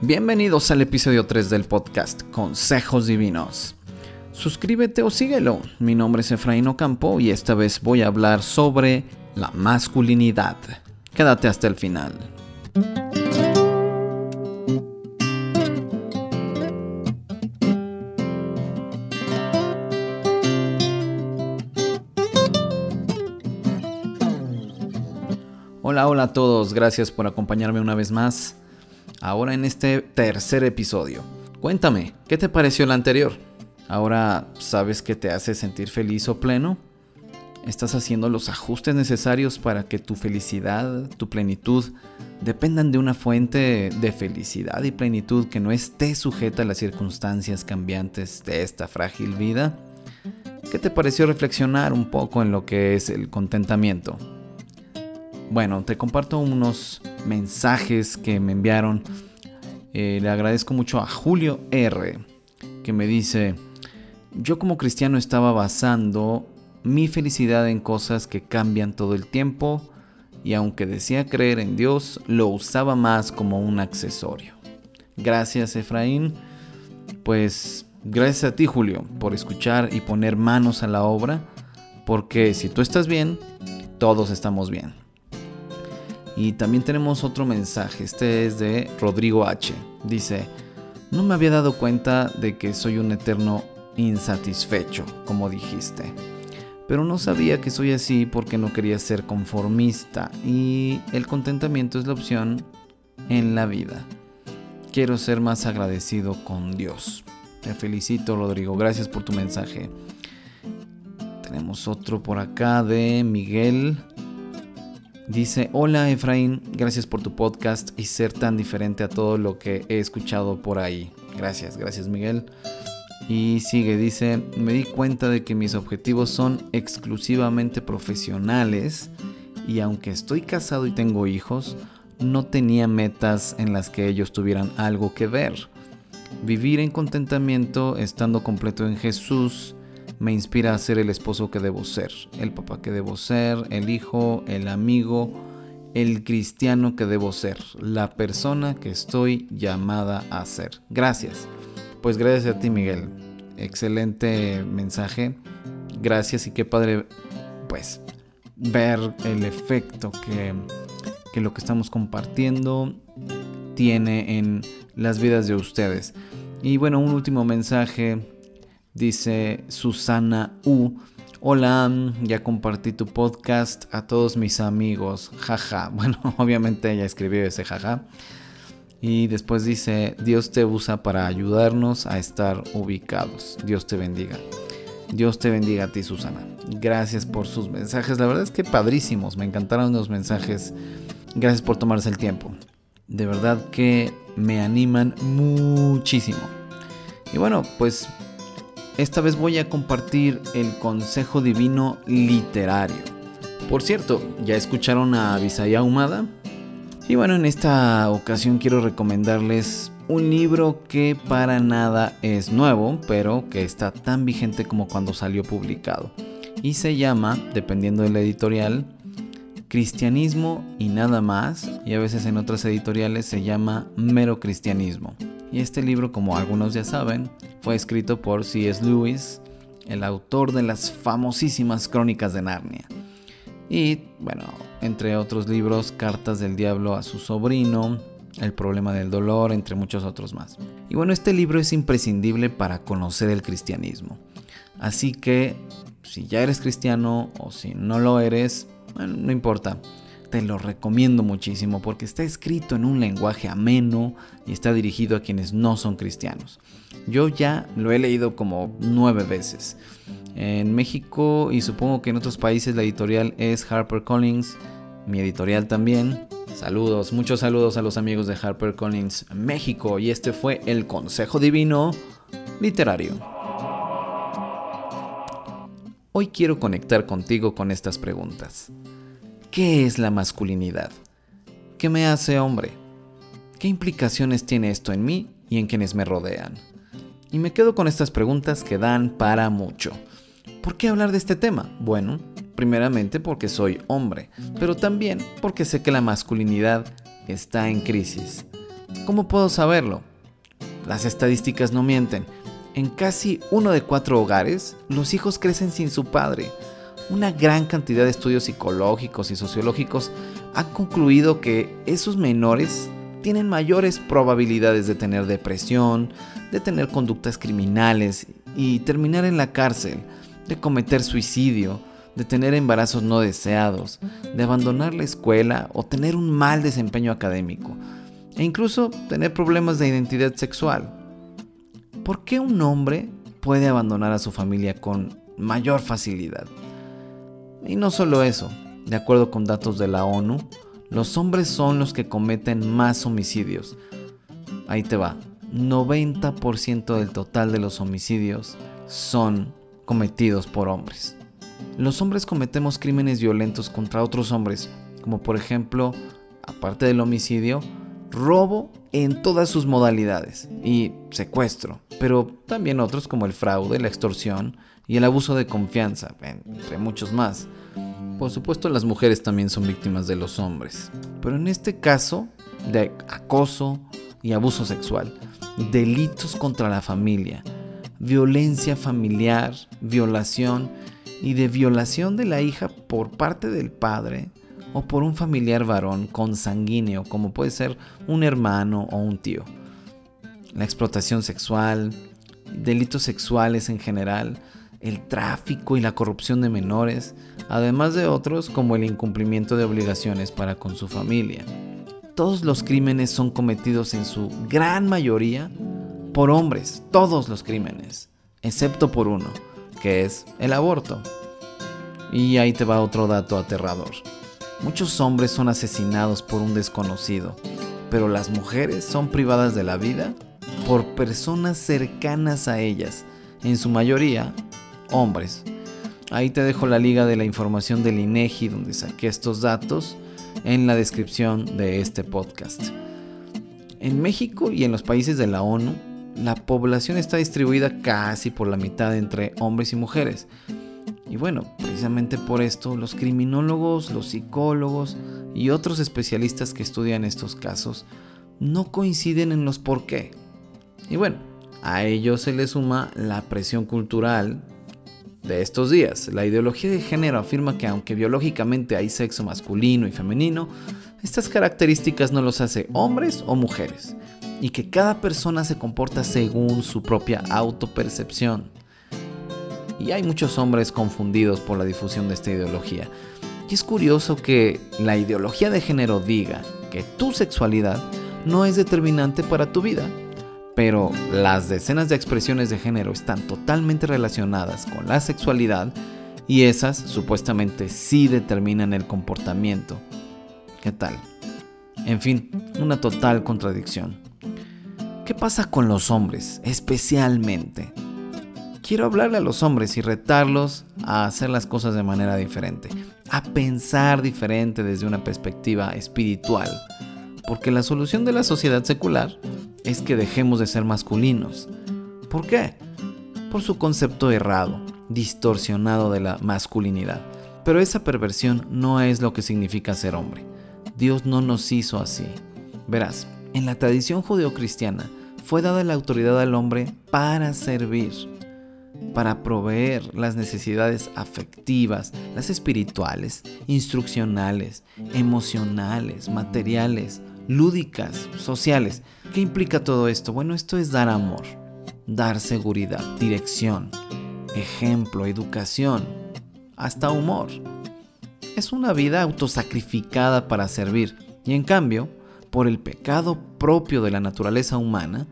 Bienvenidos al episodio 3 del podcast Consejos Divinos. Suscríbete o síguelo. Mi nombre es Efraín Ocampo y esta vez voy a hablar sobre la masculinidad. Quédate hasta el final. Hola, hola a todos, gracias por acompañarme una vez más ahora en este tercer episodio. Cuéntame, ¿qué te pareció el anterior? ¿Ahora sabes que te hace sentir feliz o pleno? ¿Estás haciendo los ajustes necesarios para que tu felicidad, tu plenitud, dependan de una fuente de felicidad y plenitud que no esté sujeta a las circunstancias cambiantes de esta frágil vida? ¿Qué te pareció reflexionar un poco en lo que es el contentamiento? Bueno, te comparto unos mensajes que me enviaron. Eh, le agradezco mucho a Julio R, que me dice, yo como cristiano estaba basando mi felicidad en cosas que cambian todo el tiempo y aunque decía creer en Dios, lo usaba más como un accesorio. Gracias Efraín, pues gracias a ti Julio por escuchar y poner manos a la obra, porque si tú estás bien, todos estamos bien. Y también tenemos otro mensaje, este es de Rodrigo H. Dice, no me había dado cuenta de que soy un eterno insatisfecho, como dijiste. Pero no sabía que soy así porque no quería ser conformista y el contentamiento es la opción en la vida. Quiero ser más agradecido con Dios. Te felicito Rodrigo, gracias por tu mensaje. Tenemos otro por acá de Miguel Dice, hola Efraín, gracias por tu podcast y ser tan diferente a todo lo que he escuchado por ahí. Gracias, gracias Miguel. Y sigue, dice, me di cuenta de que mis objetivos son exclusivamente profesionales y aunque estoy casado y tengo hijos, no tenía metas en las que ellos tuvieran algo que ver. Vivir en contentamiento estando completo en Jesús me inspira a ser el esposo que debo ser, el papá que debo ser, el hijo, el amigo, el cristiano que debo ser, la persona que estoy llamada a ser. Gracias. Pues gracias a ti Miguel. Excelente mensaje. Gracias y qué padre pues ver el efecto que, que lo que estamos compartiendo tiene en las vidas de ustedes. Y bueno, un último mensaje Dice Susana U. Hola, ya compartí tu podcast a todos mis amigos. Jaja. Bueno, obviamente ella escribió ese jaja. Y después dice, Dios te usa para ayudarnos a estar ubicados. Dios te bendiga. Dios te bendiga a ti, Susana. Gracias por sus mensajes. La verdad es que padrísimos. Me encantaron los mensajes. Gracias por tomarse el tiempo. De verdad que me animan muchísimo. Y bueno, pues esta vez voy a compartir el consejo divino literario. Por cierto, ¿ya escucharon a Visaya Humada? Y bueno, en esta ocasión quiero recomendarles un libro que para nada es nuevo, pero que está tan vigente como cuando salió publicado. Y se llama, dependiendo de la editorial, Cristianismo y nada más, y a veces en otras editoriales se llama Mero Cristianismo. Y este libro, como algunos ya saben, fue escrito por C.S. Lewis, el autor de las famosísimas Crónicas de Narnia. Y, bueno, entre otros libros, Cartas del Diablo a su sobrino, El problema del dolor, entre muchos otros más. Y bueno, este libro es imprescindible para conocer el cristianismo. Así que, si ya eres cristiano o si no lo eres, no importa te lo recomiendo muchísimo porque está escrito en un lenguaje ameno y está dirigido a quienes no son cristianos. Yo ya lo he leído como nueve veces. En México y supongo que en otros países la editorial es HarperCollins, mi editorial también. Saludos, muchos saludos a los amigos de HarperCollins México y este fue el Consejo Divino Literario. Hoy quiero conectar contigo con estas preguntas. ¿Qué es la masculinidad? ¿Qué me hace hombre? ¿Qué implicaciones tiene esto en mí y en quienes me rodean? Y me quedo con estas preguntas que dan para mucho. ¿Por qué hablar de este tema? Bueno, primeramente porque soy hombre, pero también porque sé que la masculinidad está en crisis. ¿Cómo puedo saberlo? Las estadísticas no mienten. En casi uno de cuatro hogares, los hijos crecen sin su padre. Una gran cantidad de estudios psicológicos y sociológicos han concluido que esos menores tienen mayores probabilidades de tener depresión, de tener conductas criminales y terminar en la cárcel, de cometer suicidio, de tener embarazos no deseados, de abandonar la escuela o tener un mal desempeño académico, e incluso tener problemas de identidad sexual. ¿Por qué un hombre puede abandonar a su familia con mayor facilidad? Y no solo eso, de acuerdo con datos de la ONU, los hombres son los que cometen más homicidios. Ahí te va, 90% del total de los homicidios son cometidos por hombres. Los hombres cometemos crímenes violentos contra otros hombres, como por ejemplo, aparte del homicidio, robo en todas sus modalidades y secuestro, pero también otros como el fraude, la extorsión y el abuso de confianza, entre muchos más. Por supuesto las mujeres también son víctimas de los hombres, pero en este caso de acoso y abuso sexual, delitos contra la familia, violencia familiar, violación y de violación de la hija por parte del padre, o por un familiar varón consanguíneo, como puede ser un hermano o un tío. La explotación sexual, delitos sexuales en general, el tráfico y la corrupción de menores, además de otros como el incumplimiento de obligaciones para con su familia. Todos los crímenes son cometidos en su gran mayoría por hombres, todos los crímenes, excepto por uno, que es el aborto. Y ahí te va otro dato aterrador. Muchos hombres son asesinados por un desconocido, pero las mujeres son privadas de la vida por personas cercanas a ellas, en su mayoría hombres. Ahí te dejo la liga de la información del INEGI donde saqué estos datos en la descripción de este podcast. En México y en los países de la ONU, la población está distribuida casi por la mitad entre hombres y mujeres, y bueno, precisamente por esto los criminólogos, los psicólogos y otros especialistas que estudian estos casos no coinciden en los por qué. Y bueno, a ello se le suma la presión cultural de estos días. La ideología de género afirma que aunque biológicamente hay sexo masculino y femenino, estas características no los hace hombres o mujeres, y que cada persona se comporta según su propia autopercepción y hay muchos hombres confundidos por la difusión de esta ideología. Y es curioso que la ideología de género diga que tu sexualidad no es determinante para tu vida, pero las decenas de expresiones de género están totalmente relacionadas con la sexualidad y esas supuestamente sí determinan el comportamiento. ¿Qué tal? En fin, una total contradicción. ¿Qué pasa con los hombres especialmente? Quiero hablarle a los hombres y retarlos a hacer las cosas de manera diferente, a pensar diferente desde una perspectiva espiritual. Porque la solución de la sociedad secular es que dejemos de ser masculinos. ¿Por qué? Por su concepto errado, distorsionado de la masculinidad. Pero esa perversión no es lo que significa ser hombre. Dios no nos hizo así. Verás, en la tradición judeocristiana fue dada la autoridad al hombre para servir para proveer las necesidades afectivas, las espirituales, instruccionales, emocionales, materiales, lúdicas, sociales. ¿Qué implica todo esto? Bueno, esto es dar amor, dar seguridad, dirección, ejemplo, educación, hasta humor. Es una vida autosacrificada para servir y en cambio, por el pecado propio de la naturaleza humana,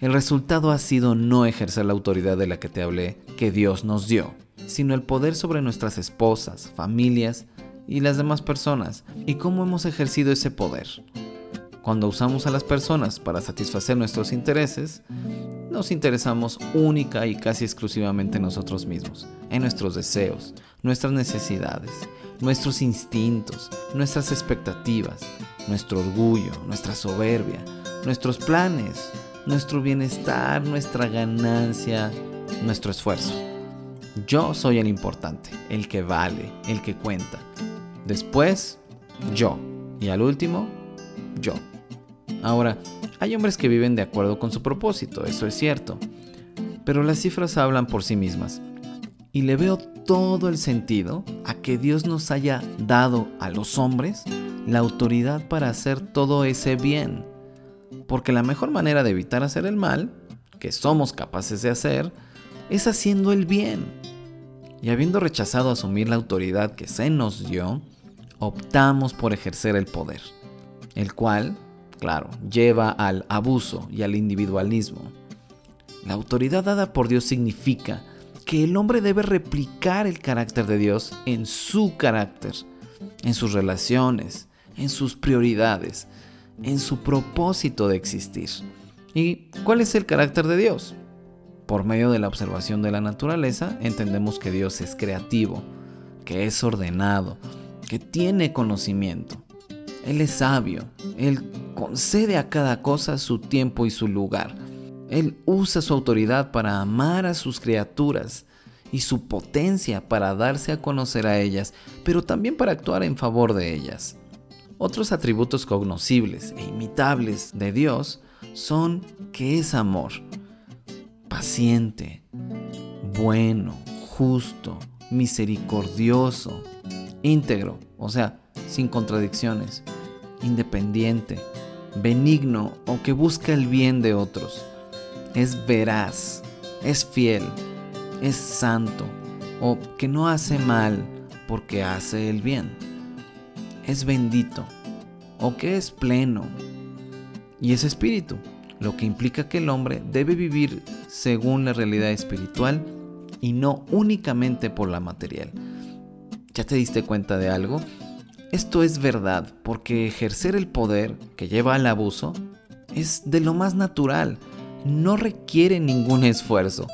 el resultado ha sido no ejercer la autoridad de la que te hablé, que Dios nos dio, sino el poder sobre nuestras esposas, familias y las demás personas, y cómo hemos ejercido ese poder. Cuando usamos a las personas para satisfacer nuestros intereses, nos interesamos única y casi exclusivamente en nosotros mismos, en nuestros deseos, nuestras necesidades, nuestros instintos, nuestras expectativas, nuestro orgullo, nuestra soberbia, nuestros planes, nuestro bienestar, nuestra ganancia, nuestro esfuerzo. Yo soy el importante, el que vale, el que cuenta. Después, yo. Y al último, yo. Ahora, hay hombres que viven de acuerdo con su propósito, eso es cierto. Pero las cifras hablan por sí mismas. Y le veo todo el sentido a que Dios nos haya dado a los hombres la autoridad para hacer todo ese bien. Porque la mejor manera de evitar hacer el mal, que somos capaces de hacer, es haciendo el bien. Y habiendo rechazado asumir la autoridad que se nos dio, optamos por ejercer el poder, el cual, claro, lleva al abuso y al individualismo. La autoridad dada por Dios significa que el hombre debe replicar el carácter de Dios en su carácter, en sus relaciones, en sus prioridades, en su propósito de existir. ¿Y cuál es el carácter de Dios? Por medio de la observación de la naturaleza entendemos que Dios es creativo, que es ordenado, que tiene conocimiento. Él es sabio, Él concede a cada cosa su tiempo y su lugar. Él usa su autoridad para amar a sus criaturas y su potencia para darse a conocer a ellas, pero también para actuar en favor de ellas. Otros atributos cognoscibles e imitables de Dios son que es amor, paciente, bueno, justo, misericordioso, íntegro, o sea, sin contradicciones, independiente, benigno o que busca el bien de otros. Es veraz, es fiel, es santo o que no hace mal porque hace el bien. Es bendito o que es pleno y es espíritu lo que implica que el hombre debe vivir según la realidad espiritual y no únicamente por la material. ¿Ya te diste cuenta de algo? Esto es verdad porque ejercer el poder que lleva al abuso es de lo más natural, no requiere ningún esfuerzo,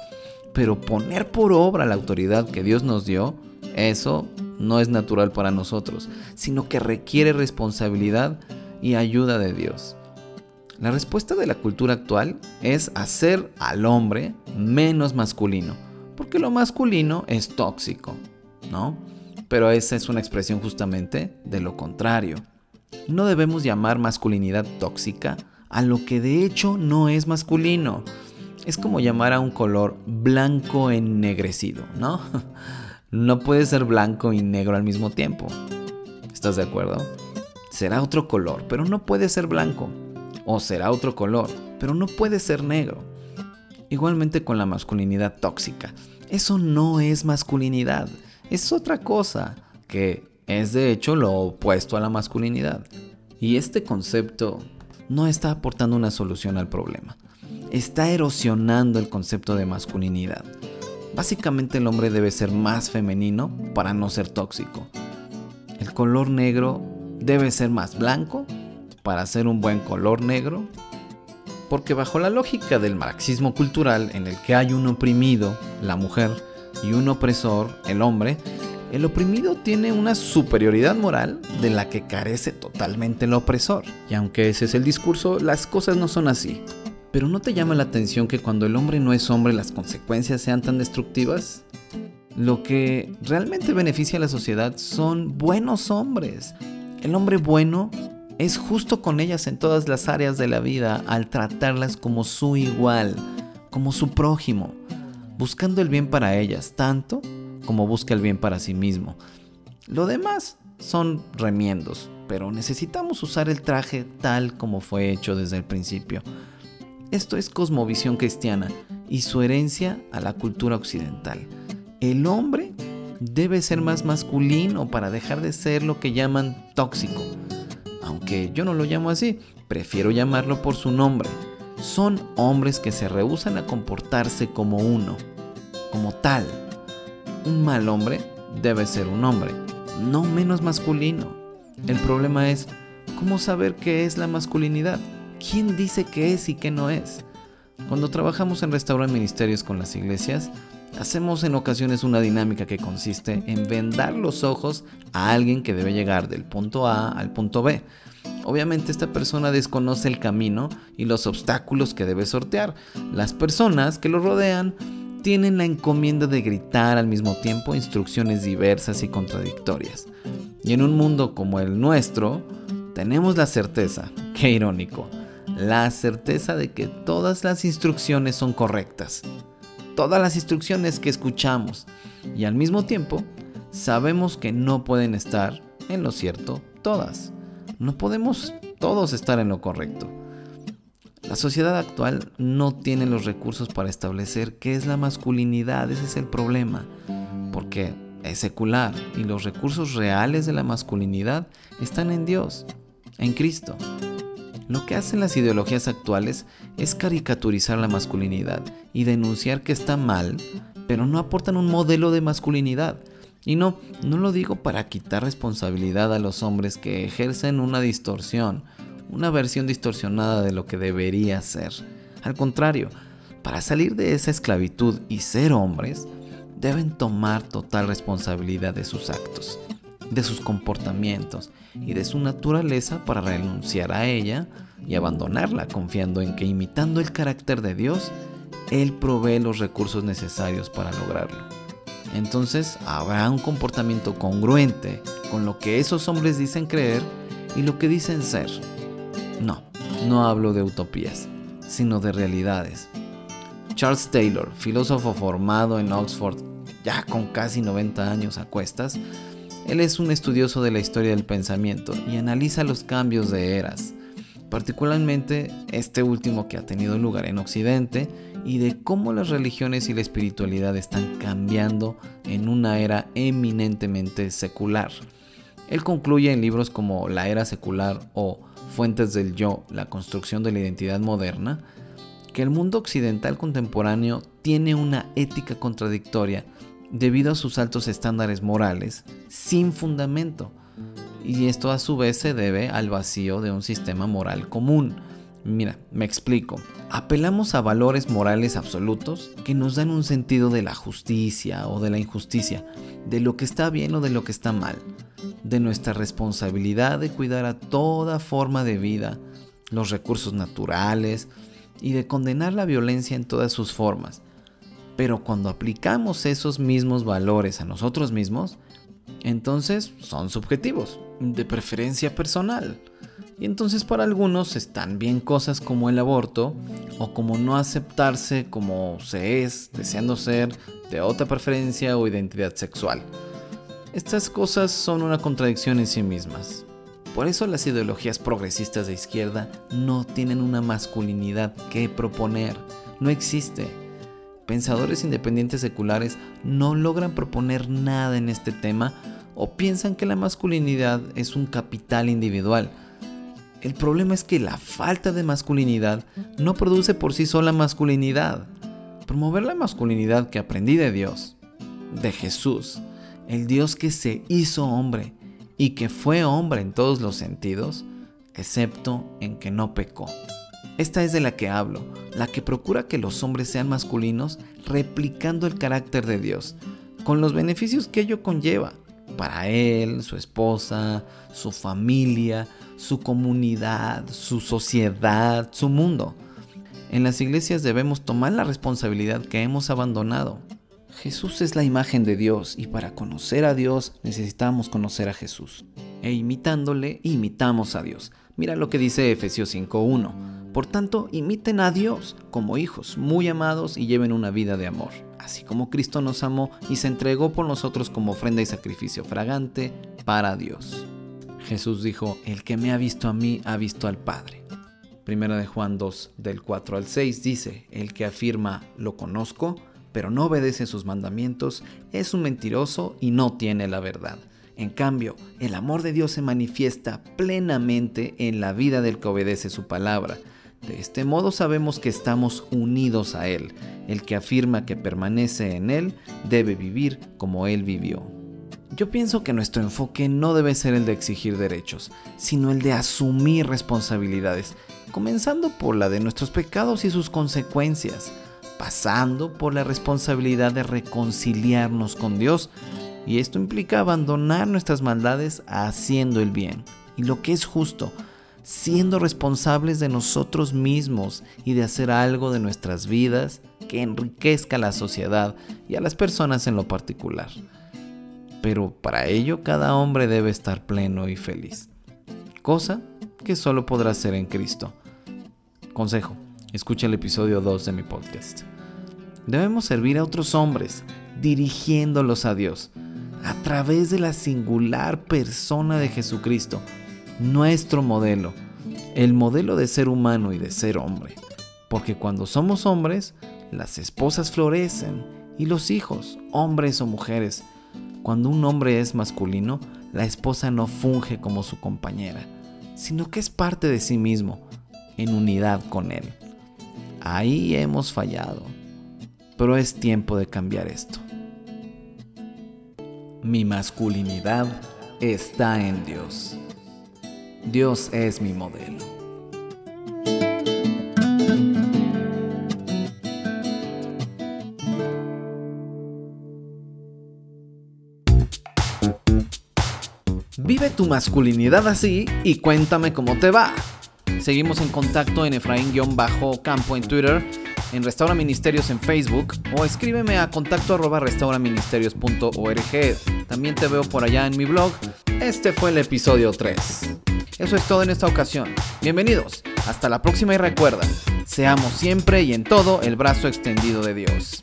pero poner por obra la autoridad que Dios nos dio, eso no es natural para nosotros, sino que requiere responsabilidad y ayuda de Dios. La respuesta de la cultura actual es hacer al hombre menos masculino, porque lo masculino es tóxico, ¿no? Pero esa es una expresión justamente de lo contrario. No debemos llamar masculinidad tóxica a lo que de hecho no es masculino. Es como llamar a un color blanco ennegrecido, ¿no? No puede ser blanco y negro al mismo tiempo. ¿Estás de acuerdo? Será otro color, pero no puede ser blanco o será otro color, pero no puede ser negro. Igualmente con la masculinidad tóxica. Eso no es masculinidad, es otra cosa, que es de hecho lo opuesto a la masculinidad. Y este concepto no está aportando una solución al problema. Está erosionando el concepto de masculinidad. Básicamente el hombre debe ser más femenino para no ser tóxico. El color negro debe ser más blanco para hacer un buen color negro? Porque bajo la lógica del marxismo cultural en el que hay un oprimido, la mujer, y un opresor, el hombre, el oprimido tiene una superioridad moral de la que carece totalmente el opresor. Y aunque ese es el discurso, las cosas no son así. Pero ¿no te llama la atención que cuando el hombre no es hombre las consecuencias sean tan destructivas? Lo que realmente beneficia a la sociedad son buenos hombres. El hombre bueno es justo con ellas en todas las áreas de la vida al tratarlas como su igual, como su prójimo, buscando el bien para ellas tanto como busca el bien para sí mismo. Lo demás son remiendos, pero necesitamos usar el traje tal como fue hecho desde el principio. Esto es cosmovisión cristiana y su herencia a la cultura occidental. El hombre debe ser más masculino para dejar de ser lo que llaman tóxico aunque yo no lo llamo así, prefiero llamarlo por su nombre. Son hombres que se rehusan a comportarse como uno, como tal. Un mal hombre debe ser un hombre, no menos masculino. El problema es, ¿cómo saber qué es la masculinidad? ¿Quién dice qué es y qué no es? Cuando trabajamos en restaurar ministerios con las iglesias, Hacemos en ocasiones una dinámica que consiste en vendar los ojos a alguien que debe llegar del punto A al punto B. Obviamente esta persona desconoce el camino y los obstáculos que debe sortear. Las personas que lo rodean tienen la encomienda de gritar al mismo tiempo instrucciones diversas y contradictorias. Y en un mundo como el nuestro, tenemos la certeza, qué irónico, la certeza de que todas las instrucciones son correctas. Todas las instrucciones que escuchamos. Y al mismo tiempo, sabemos que no pueden estar en lo cierto todas. No podemos todos estar en lo correcto. La sociedad actual no tiene los recursos para establecer qué es la masculinidad, ese es el problema, porque es secular y los recursos reales de la masculinidad están en Dios, en Cristo. Lo que hacen las ideologías actuales es caricaturizar la masculinidad y denunciar que está mal, pero no aportan un modelo de masculinidad. Y no, no lo digo para quitar responsabilidad a los hombres que ejercen una distorsión una versión distorsionada de lo que debería ser. Al contrario, para salir de esa esclavitud y ser hombres, deben tomar total responsabilidad de sus actos, de sus comportamientos y de su naturaleza para renunciar a ella y abandonarla confiando en que imitando el carácter de Dios, Él provee los recursos necesarios para lograrlo. Entonces habrá un comportamiento congruente con lo que esos hombres dicen creer y lo que dicen ser. No, no hablo de utopías, sino de realidades. Charles Taylor, filósofo formado en Oxford ya con casi 90 años a cuestas, él es un estudioso de la historia del pensamiento y analiza los cambios de eras, particularmente este último que ha tenido lugar en Occidente y de cómo las religiones y la espiritualidad están cambiando en una era eminentemente secular. Él concluye en libros como La era secular o Fuentes del Yo, la construcción de la identidad moderna, que el mundo occidental contemporáneo tiene una ética contradictoria debido a sus altos estándares morales sin fundamento. Y esto a su vez se debe al vacío de un sistema moral común. Mira, me explico. Apelamos a valores morales absolutos que nos dan un sentido de la justicia o de la injusticia, de lo que está bien o de lo que está mal de nuestra responsabilidad de cuidar a toda forma de vida, los recursos naturales y de condenar la violencia en todas sus formas. Pero cuando aplicamos esos mismos valores a nosotros mismos, entonces son subjetivos, de preferencia personal. Y entonces para algunos están bien cosas como el aborto o como no aceptarse como se es, deseando ser de otra preferencia o identidad sexual. Estas cosas son una contradicción en sí mismas. Por eso las ideologías progresistas de izquierda no tienen una masculinidad que proponer. No existe. Pensadores independientes seculares no logran proponer nada en este tema o piensan que la masculinidad es un capital individual. El problema es que la falta de masculinidad no produce por sí sola masculinidad. Promover la masculinidad que aprendí de Dios, de Jesús, el Dios que se hizo hombre y que fue hombre en todos los sentidos, excepto en que no pecó. Esta es de la que hablo, la que procura que los hombres sean masculinos replicando el carácter de Dios, con los beneficios que ello conlleva para él, su esposa, su familia, su comunidad, su sociedad, su mundo. En las iglesias debemos tomar la responsabilidad que hemos abandonado Jesús es la imagen de Dios y para conocer a Dios necesitamos conocer a Jesús. E imitándole, imitamos a Dios. Mira lo que dice Efesios 5.1. Por tanto, imiten a Dios como hijos muy amados y lleven una vida de amor, así como Cristo nos amó y se entregó por nosotros como ofrenda y sacrificio fragante para Dios. Jesús dijo, el que me ha visto a mí ha visto al Padre. Primera de Juan 2, del 4 al 6 dice, el que afirma, lo conozco, pero no obedece sus mandamientos, es un mentiroso y no tiene la verdad. En cambio, el amor de Dios se manifiesta plenamente en la vida del que obedece su palabra. De este modo sabemos que estamos unidos a Él. El que afirma que permanece en Él debe vivir como Él vivió. Yo pienso que nuestro enfoque no debe ser el de exigir derechos, sino el de asumir responsabilidades, comenzando por la de nuestros pecados y sus consecuencias pasando por la responsabilidad de reconciliarnos con Dios. Y esto implica abandonar nuestras maldades haciendo el bien y lo que es justo, siendo responsables de nosotros mismos y de hacer algo de nuestras vidas que enriquezca a la sociedad y a las personas en lo particular. Pero para ello cada hombre debe estar pleno y feliz, cosa que solo podrá ser en Cristo. Consejo, escucha el episodio 2 de mi podcast. Debemos servir a otros hombres, dirigiéndolos a Dios, a través de la singular persona de Jesucristo, nuestro modelo, el modelo de ser humano y de ser hombre. Porque cuando somos hombres, las esposas florecen y los hijos, hombres o mujeres. Cuando un hombre es masculino, la esposa no funge como su compañera, sino que es parte de sí mismo, en unidad con él. Ahí hemos fallado, pero es tiempo de cambiar esto. Mi masculinidad está en Dios. Dios es mi modelo. Vive tu masculinidad así y cuéntame cómo te va. Seguimos en contacto en Efraín-Campo en Twitter, en Restaura Ministerios en Facebook o escríbeme a contacto arroba restauraministerios.org. También te veo por allá en mi blog. Este fue el episodio 3. Eso es todo en esta ocasión. Bienvenidos. Hasta la próxima y recuerda, seamos siempre y en todo el brazo extendido de Dios.